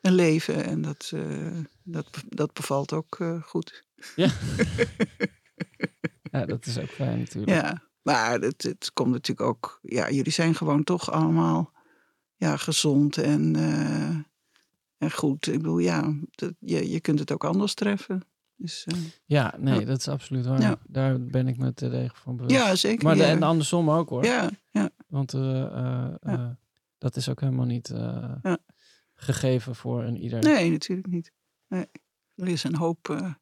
een leven. En dat, dat, dat bevalt ook goed. [LAUGHS] Ja, dat is ook fijn natuurlijk. Ja, maar het, het komt natuurlijk ook... Ja, jullie zijn gewoon toch allemaal ja, gezond en, en goed. Ik bedoel, ja, dat, je, je kunt het ook anders treffen. Dus, eh, Ja, nee, Ja. dat is absoluut waar. Ja. Daar ben ik me terdege van bewust. ja, zeker. maar de, en andersom ook hoor. Ja, ja, Want eh, eh, dat is ook helemaal niet gegeven voor een ieder. nee, natuurlijk niet. Nee. Er is een hoop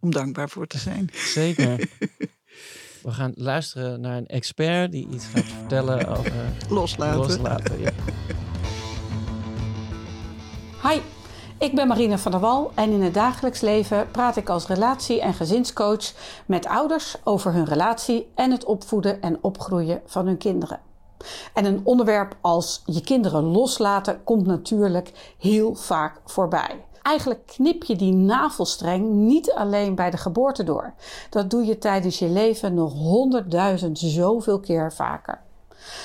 om dankbaar voor te zijn. [LAUGHS] Zeker. [LAUGHS] We gaan luisteren naar een expert die iets gaat vertellen over Loslaten. loslaten. Ja. Hi, ik ben Marine van der Wal en in het dagelijks leven praat ik als relatie- en gezinscoach met ouders over hun relatie en het opvoeden en opgroeien van hun kinderen. En een onderwerp als je kinderen loslaten komt natuurlijk heel vaak voorbij. Eigenlijk knip je die navelstreng niet alleen bij de geboorte door. Dat doe je tijdens je leven nog honderdduizend zoveel keer vaker.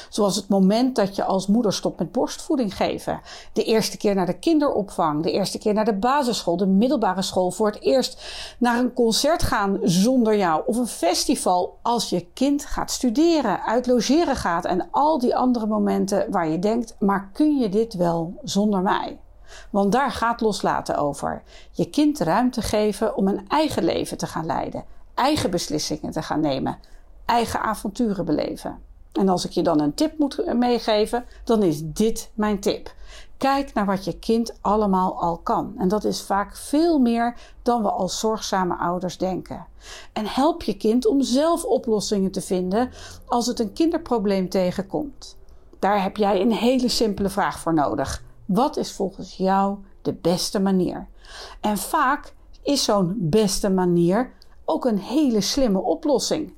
Zoals het moment dat je als moeder stopt met borstvoeding geven. De eerste keer naar de kinderopvang. De eerste keer naar de basisschool, de middelbare school. Voor het eerst naar een concert gaan zonder jou. Of een festival als je kind gaat studeren, uit logeren gaat. En al die andere momenten waar je denkt, maar kun je dit wel zonder mij? Want daar gaat loslaten over. Je kind ruimte geven om een eigen leven te gaan leiden. Eigen beslissingen te gaan nemen. Eigen avonturen beleven. En als ik je dan een tip moet meegeven, dan is dit mijn tip. Kijk naar wat je kind allemaal al kan. En dat is vaak veel meer dan we als zorgzame ouders denken. En help je kind om zelf oplossingen te vinden als het een kinderprobleem tegenkomt. Daar heb jij een hele simpele vraag voor nodig. Wat is volgens jou de beste manier? En vaak is zo'n beste manier ook een hele slimme oplossing.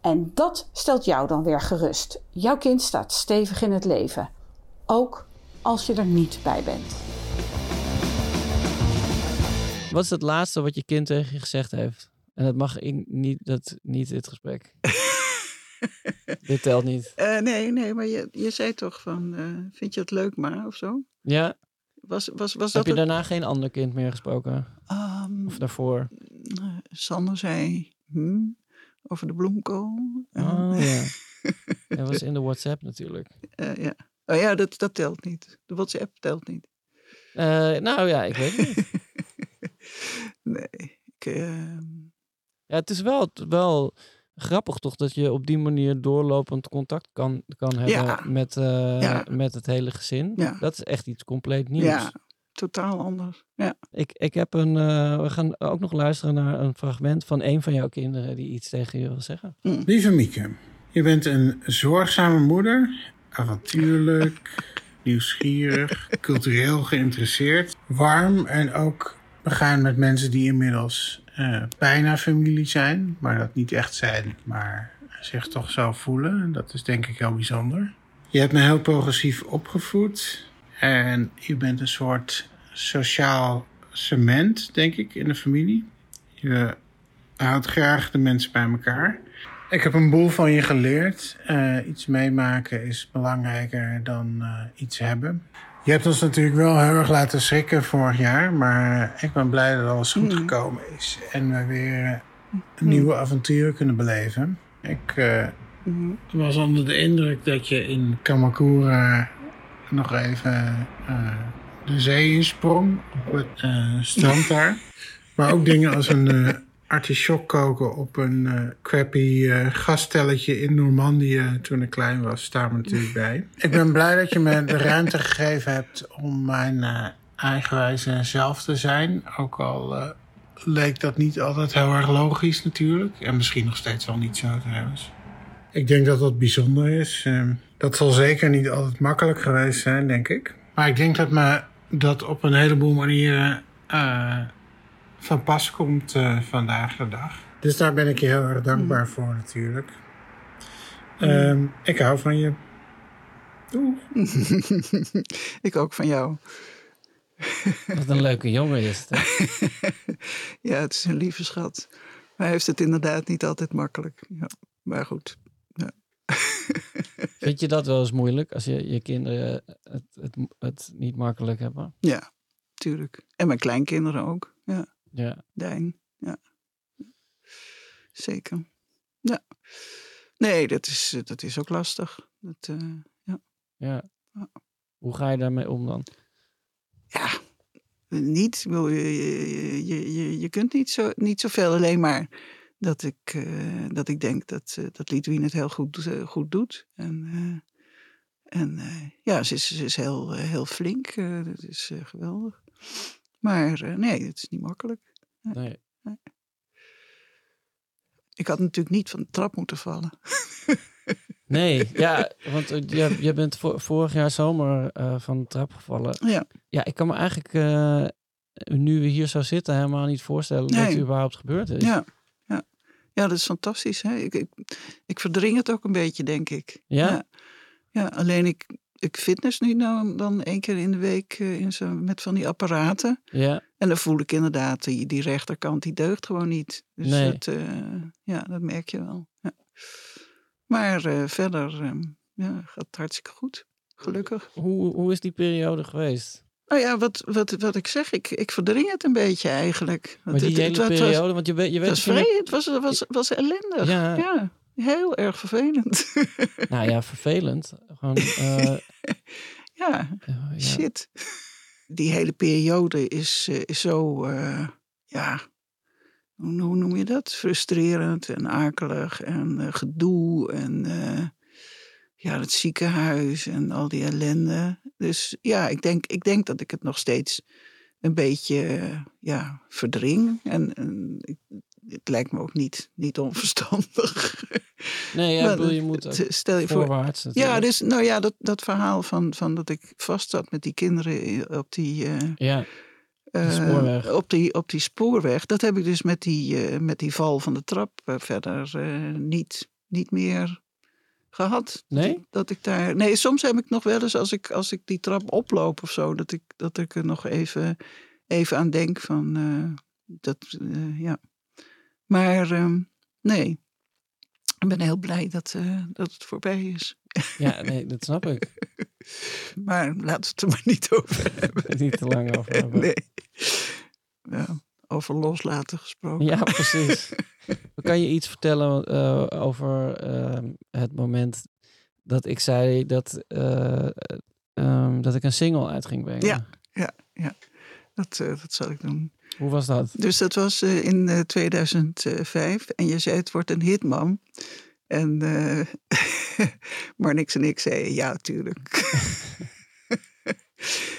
En dat stelt jou dan weer gerust. Jouw kind staat stevig in het leven. Ook als je er niet bij bent. Wat is het laatste wat je kind tegen je gezegd heeft? En dat mag ik niet, dat, niet dit gesprek. [LAUGHS] dit telt niet. Eh, nee, nee, maar je, je zei toch van, eh, vind je het leuk maar, of zo? Ja, Was, was, was heb dat je het? daarna geen ander kind meer gesproken? Ehm, Of daarvoor? eh, Sander zei, hm, over de bloemkool. Oh ja. [LAUGHS] Dat was in de WhatsApp natuurlijk. ja. Oh ja, dat, dat telt niet. De WhatsApp telt niet. Eh, nou ja, ik weet het niet. [LAUGHS] Nee, ik, ehm, Ja, het is wel, wel grappig toch dat je op die manier doorlopend contact kan, kan hebben Ja. met, eh, Ja. met het hele gezin. Ja. Dat is echt iets compleet nieuws. ja, totaal anders. Ja. Ik, ik heb een, eh, we gaan ook nog luisteren naar een fragment van een van jouw kinderen die iets tegen je wil zeggen. Lieve Mieke, je bent een zorgzame moeder, avontuurlijk, [LAUGHS] nieuwsgierig, cultureel geïnteresseerd, warm en ook begaan met mensen die inmiddels eh, bijna familie zijn, maar dat niet echt zijn, maar zich toch zo voelen. En Dat is denk ik heel bijzonder. Je hebt me heel progressief opgevoed. En je bent een soort sociaal cement, denk ik, in de familie. Je houdt graag de mensen bij elkaar. Ik heb een boel van je geleerd. Uh, iets meemaken is belangrijker dan uh, iets hebben. Je hebt ons natuurlijk wel heel erg laten schrikken vorig jaar. Maar ik ben blij dat alles goed gekomen is. En we weer een nieuwe avonturen kunnen beleven. Ik uh, was onder de indruk dat je in Kamakura nog even de zee insprong. Op het strand [LAUGHS] daar. Maar ook dingen als een artichok koken op een uh, crappy gastelletje in Normandië toen ik klein was, staan we natuurlijk bij. Ik ben blij dat je me de ruimte gegeven hebt om mijn eigenwijze zelf te zijn. Ook al leek dat niet altijd heel erg logisch natuurlijk. En misschien nog steeds wel niet zo trouwens. Ik denk dat dat bijzonder is. Ehm, dat zal zeker niet altijd makkelijk geweest zijn, denk ik. Maar ik denk dat me dat op een heleboel manieren van pas komt uh, vandaag de dag. Dus daar ben ik je heel erg dankbaar mm. voor natuurlijk. Um, ik hou van je. Oeh. [LAUGHS] ik ook van jou. Wat een leuke jongen is het. [LAUGHS] ja, het is een lieve schat. Maar hij heeft het inderdaad niet altijd makkelijk. Ja, maar goed. Vind je dat wel eens moeilijk als je, je kinderen het, het, het niet makkelijk hebben? Ja, tuurlijk. En mijn kleinkinderen ook. Ja. Ja. Dijn, ja. Zeker. Ja. Nee, dat is, dat is ook lastig. Dat, uh, ja. ja. Hoe ga je daarmee om dan? Ja, niet. Je, je, je, je kunt niet, zo, niet zoveel, alleen maar dat ik, uh, dat ik denk dat, uh, dat Lidwien het heel goed, uh, goed doet. En, en ja, ze is, ze is heel, heel flink. dat is geweldig. Maar nee, het is niet makkelijk. Nee. nee. Ik had natuurlijk niet van de trap moeten vallen. [LAUGHS] nee, ja, want je, je bent vorig jaar zomer van de trap gevallen. Ja. Ja, ik kan me eigenlijk nu we hier zo zitten helemaal niet voorstellen nee. dat het überhaupt gebeurd is. Ja, ja. dat is fantastisch. Hè? Ik, ik, ik verdring het ook een beetje, denk ik. Ja? ja? Ja, alleen ik, ik fitness nu nou dan één keer in de week uh, in zo, met van die apparaten. Ja. En dan voel ik inderdaad, die, die rechterkant die deugt gewoon niet. Dus nee. dat, uh, ja, dat merk je wel. Ja. Maar uh, verder ja, gaat het hartstikke goed. Gelukkig. Hoe, hoe is die periode geweest? Nou ja, wat, wat, wat ik zeg, ik, ik verdring het een beetje eigenlijk. Maar die het, hele het, periode, was, want je weet... Je weet het was, vrij, het was, was, was ellendig. Ja. ja. Heel erg vervelend. [LAUGHS] Nou ja, vervelend. Gewoon, [LAUGHS] uh, ja, ja, shit. Die hele periode is, uh, is zo, uh, ja, hoe, hoe, noem je dat? Frustrerend en akelig en gedoe en ja, het ziekenhuis en al die ellende. Dus ja, ik denk, ik denk dat ik het nog steeds een beetje ja, verdring. En, en het lijkt me ook niet, niet onverstandig. Nee, ja, bedoel, je moet ook stel je voorwaarts. Voor, ja, dus, nou ja, dat, dat verhaal van, van dat ik vast zat met die kinderen op die, uh, ja, uh, spoorweg. op, die, op die spoorweg. Dat heb ik dus met die, uh, met die val van de trap verder niet, niet meer gehad. Nee? Dat ik, dat ik, daar. Nee, soms heb ik nog wel eens als ik, als ik die trap oploop of zo, dat ik, dat ik er nog even, even aan denk van dat, ja. Maar uh, nee, ik ben heel blij dat, uh, dat het voorbij is. Ja, nee, dat snap ik. [LAUGHS] maar laten we het er maar niet over hebben. [LAUGHS] niet te lang over hebben. Nee. Ja, over loslaten gesproken. Ja, [LAUGHS] precies. kan je iets vertellen uh, over uh, het moment dat ik zei dat, um, dat ik een single uit ging brengen? Ja, ja, ja. Dat, dat zal ik doen. Hoe was dat? Dus dat was in uh, 2005 en je zei het wordt een hitman. En uh, [LAUGHS] maar niks en ik zei ja, tuurlijk. [LAUGHS]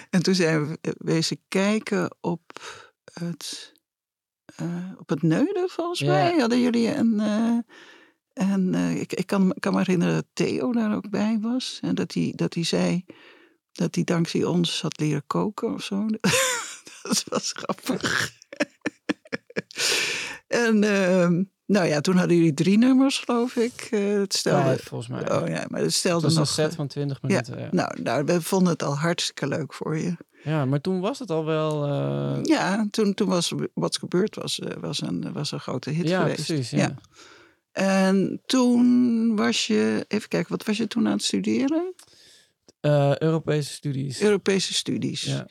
en toen zijn we wezen kijken op het, op het Neuden, volgens mij. Hadden jullie een... en ik, ik kan, kan me herinneren dat Theo daar ook bij was. En dat hij, dat hij zei dat hij dankzij ons had leren koken of zo. [LAUGHS] dat was grappig. En ehm, nou ja, toen hadden jullie drie nummers, geloof ik. Eh, het stelde, Vijf, volgens mij. oh ja, maar het Het stelde was een nog... set van 20 minuten. Ja, ja. Nou, nou, we vonden het al hartstikke leuk voor je. Maar toen was het al wel... eh, Ja, toen, toen was Wat's Gebeurd was, eh, was, een, was een grote hit ja, geweest. precies. Ja. En toen was je, even kijken, wat was je toen aan het studeren? Eh, Europese studies. Europese studies. Ja.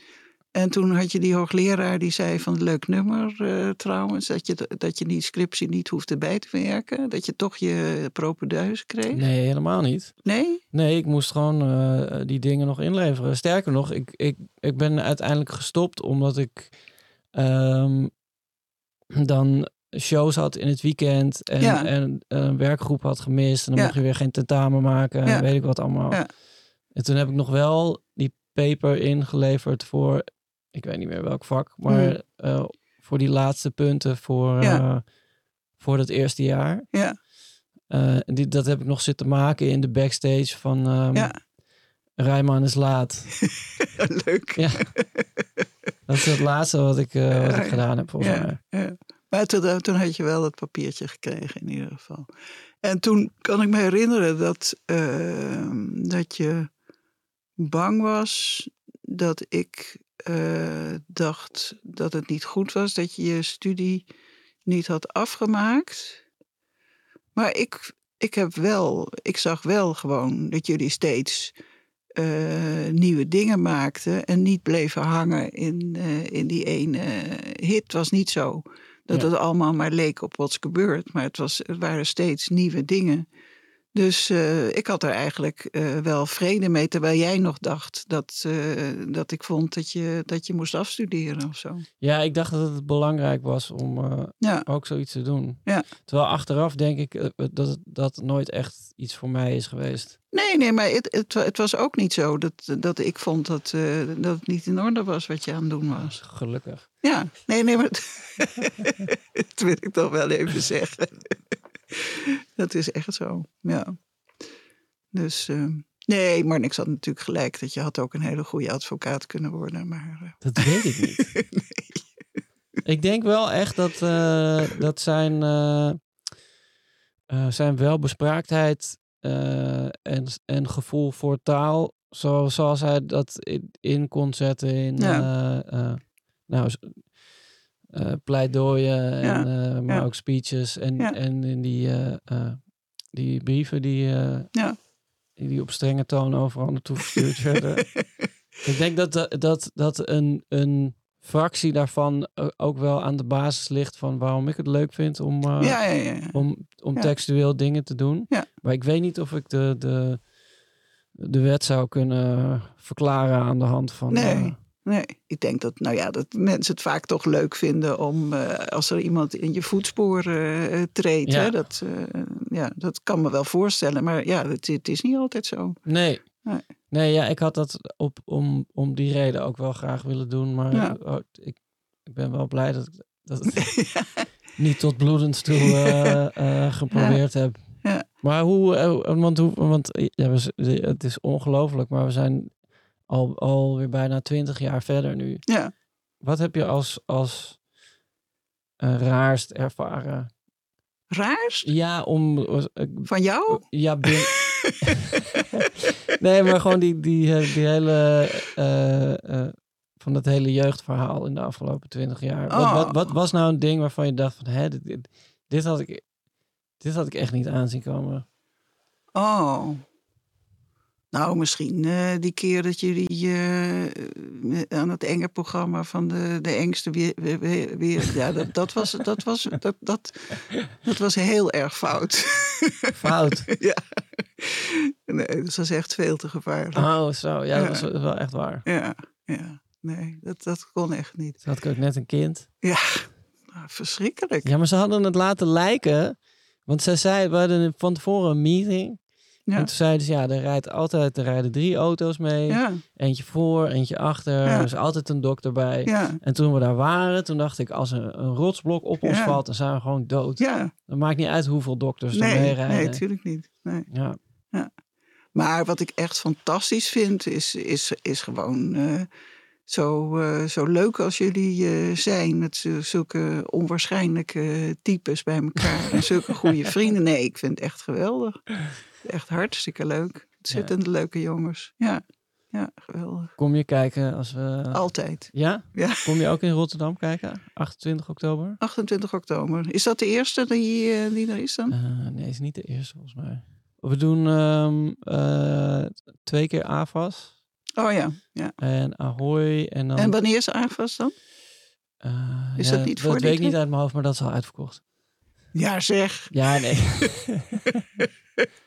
En toen had je die hoogleraar die zei van leuk nummer eh, trouwens, dat je, dat je die scriptie niet hoefde bij te werken, dat je toch je propenduis kreeg. Nee, helemaal niet. Nee? Nee, ik moest gewoon eh, die dingen nog inleveren. Sterker nog, ik, ik, ik ben uiteindelijk gestopt omdat ik ehm, dan shows had in het weekend en, Ja. en een werkgroep had gemist. En dan Ja. mocht je weer geen tentamen maken en Ja. weet ik wat allemaal. Ja. En toen heb ik nog wel die paper ingeleverd voor, ik weet niet meer welk vak, maar Hmm. eh, voor die laatste punten voor, Ja. eh, voor dat eerste jaar. Ja. Eh, die, dat heb ik nog zitten maken in de backstage van ehm Ja. Rijman is laat. [LAUGHS] leuk. Ja. Dat is het laatste wat ik, wat ik gedaan heb volgens Ja, mij. ja. Maar toen, toen had je wel het papiertje gekregen in ieder geval. En toen kan ik me herinneren dat, eh, dat je bang was dat ik eh, dacht dat het niet goed was, dat je je studie niet had afgemaakt. Maar ik, ik heb wel, ik zag wel gewoon dat jullie steeds eh, nieuwe dingen maakten en niet bleven hangen in, eh, in die ene hit. Het was niet zo dat Ja. het allemaal maar leek op wat gebeurd, maar het, was, het waren steeds nieuwe dingen. Dus eh, ik had er eigenlijk eh, wel vrede mee, terwijl jij nog dacht dat, eh, dat ik vond dat je, dat je moest afstuderen of zo. Ja, ik dacht dat het belangrijk was om Ja, ook zoiets te doen. Ja. Terwijl achteraf denk ik dat dat nooit echt iets voor mij is geweest. nee, nee, maar het, het, wa- het was ook niet zo dat, dat ik vond dat, dat het niet in orde was wat je aan het doen was. Gelukkig. Ja, nee, nee, maar [LAUGHS] dat wil ik toch wel even zeggen. [LAUGHS] dat is echt zo, ja. Dus, eh, nee, maar niks had natuurlijk gelijk dat je had ook een hele goede advocaat kunnen worden. Maar eh, Dat weet ik niet. [LAUGHS] Ik denk wel echt dat, eh, dat zijn, zijn welbespraaktheid en, en gevoel voor taal, zo, zoals hij dat in, in kon zetten in Ja. nou, eh, pleidooien, en, Ja, eh, maar ja. ook speeches en, Ja. en in die, eh, die brieven die, Ja. die op strenge toon overal naartoe gestuurd werden. [LAUGHS] Ik denk dat, dat, dat, een, een fractie daarvan ook wel aan de basis ligt van waarom ik het leuk vind om, om, om textueel dingen te doen. Maar ik weet niet of ik de, de, de wet zou kunnen verklaren aan de hand van. Nee. Nee, ik denk dat, nou ja, dat mensen het vaak toch leuk vinden om eh, als er iemand in je voetsporen eh, treedt. Ja. Hè, dat, eh, ja, dat kan me wel voorstellen, maar ja, het, het is niet altijd zo. nee. Nee. Nee, ja, ik had dat op, om, om die reden ook wel graag willen doen. Maar Ja. oh, ik, ik ben wel blij dat ik [LAUGHS] dat niet tot bloedens toe geprobeerd heb. Ja. Maar hoe, want, hoe, want ja, het is ongelooflijk, maar we zijn al, alweer bijna twintig jaar verder nu. Ja. Wat heb je als, als eh, raarst ervaren? Raars? Ja, om... eh, Van jou? ja, bin- nee, maar gewoon die, die, eh, die hele... van dat hele jeugdverhaal in de afgelopen twintig jaar. Wat, Oh. wat, wat was nou een ding waarvan je dacht van... Hè, dit, dit, dit had ik, dit had ik echt niet aanzien komen. Oh. Nou, misschien eh, die keer dat jullie eh, aan het enge programma van de, de engste weer, weer, weer- ja, dat, dat, was, dat, was, dat, dat, dat was heel erg fout. Fout. [LAUGHS] ja. Nee, dat was echt veel te gevaarlijk. Oh, zo. Ja, dat was wel echt waar. Ja, ja. Nee, dat, dat kon echt niet. Toen had ik ook net een kind. Ja, nou, verschrikkelijk. Ja, maar ze hadden het laten lijken. Want zij zei, we hadden van tevoren een meeting. Ja, En toen zeiden ze, ja, er rijdt altijd, er rijden drie auto's mee. ja, Eentje voor, eentje achter. Ja. Er is altijd een dokter bij. En toen we daar waren, toen dacht ik, als er een rotsblok op ons valt, dan zijn we gewoon dood. ja. Dan maakt niet uit hoeveel dokters er mee rijden. nee, natuurlijk niet. Nee. ja. Maar wat ik echt fantastisch vind, is, is, is gewoon. eh, zo, eh, zo leuk als jullie eh, zijn. Met zu- zulke onwaarschijnlijke types bij elkaar. en zulke goede [LAUGHS] vrienden. Nee, ik vind het echt geweldig. Echt hartstikke leuk. Ontzettend leuke jongens. Ja, ja geweldig. Kom je kijken als we... Altijd. Ja? Ja. Kom je ook in Rotterdam kijken? 28 oktober? 28 oktober. Is dat de eerste die, eh, die er is dan? Eh, nee, is niet de eerste volgens mij. We doen ehm, eh, twee keer AFAS Oh ja. ja. en Ahoy en dan... En wanneer is AFAS dan? is ja, dat niet voor Dat weet ik niet uit mijn hoofd, maar dat is al uitverkocht. Ja, zeg. Ja, nee. [LAUGHS]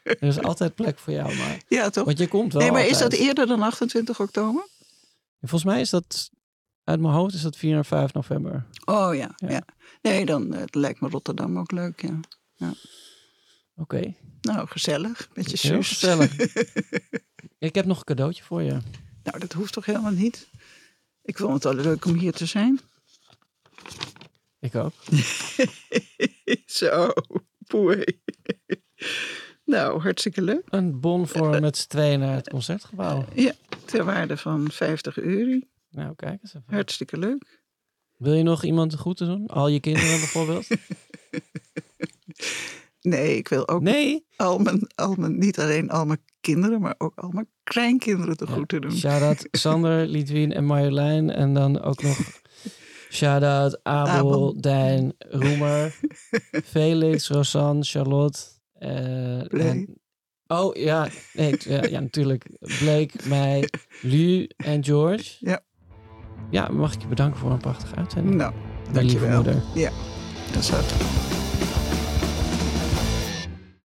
er is altijd plek voor jou, maar... Ja, toch? Want je komt wel Nee, maar is dat eerder dan 28 oktober? Volgens mij is dat... Uit mijn hoofd is dat 4 en 5 november. Oh ja. Ja. ja. Nee, dan lijkt me Rotterdam ook leuk, ja. Oké. Nou, gezellig. Met je Heel zus. gezellig. [LAUGHS] Ik heb nog een cadeautje voor je. Nou, dat hoeft toch helemaal niet? Ik vond het wel leuk om hier te zijn. Ik ook. [LAUGHS] Zo, poei. Nou, hartstikke leuk. Een bon voor met z'n tweeën naar het concertgebouw. Ja, ter waarde van 50 euro. Nou, kijk eens even. Hartstikke leuk. Wil je nog iemand de groeten doen? Al je kinderen bijvoorbeeld? [LAUGHS] Nee, ik wil ook Nee? al mijn, al mijn, niet alleen al mijn kinderen, maar ook al mijn kleinkinderen te goed te doen. Shout-out [LAUGHS] Sander, Lidwien en Marjolein. En dan ook nog shout-out Abel, Abel. Dijn, Roemer, [LAUGHS] Felix, Rosanne, Charlotte. eh, en- oh ja, nee, ja, ja, natuurlijk. Blake, mij, Lu en George. Ja. Ja, mag ik je bedanken voor een prachtige uitzending. Nou, Mijn lieve dankjewel. moeder. Ja, dat is hartstikke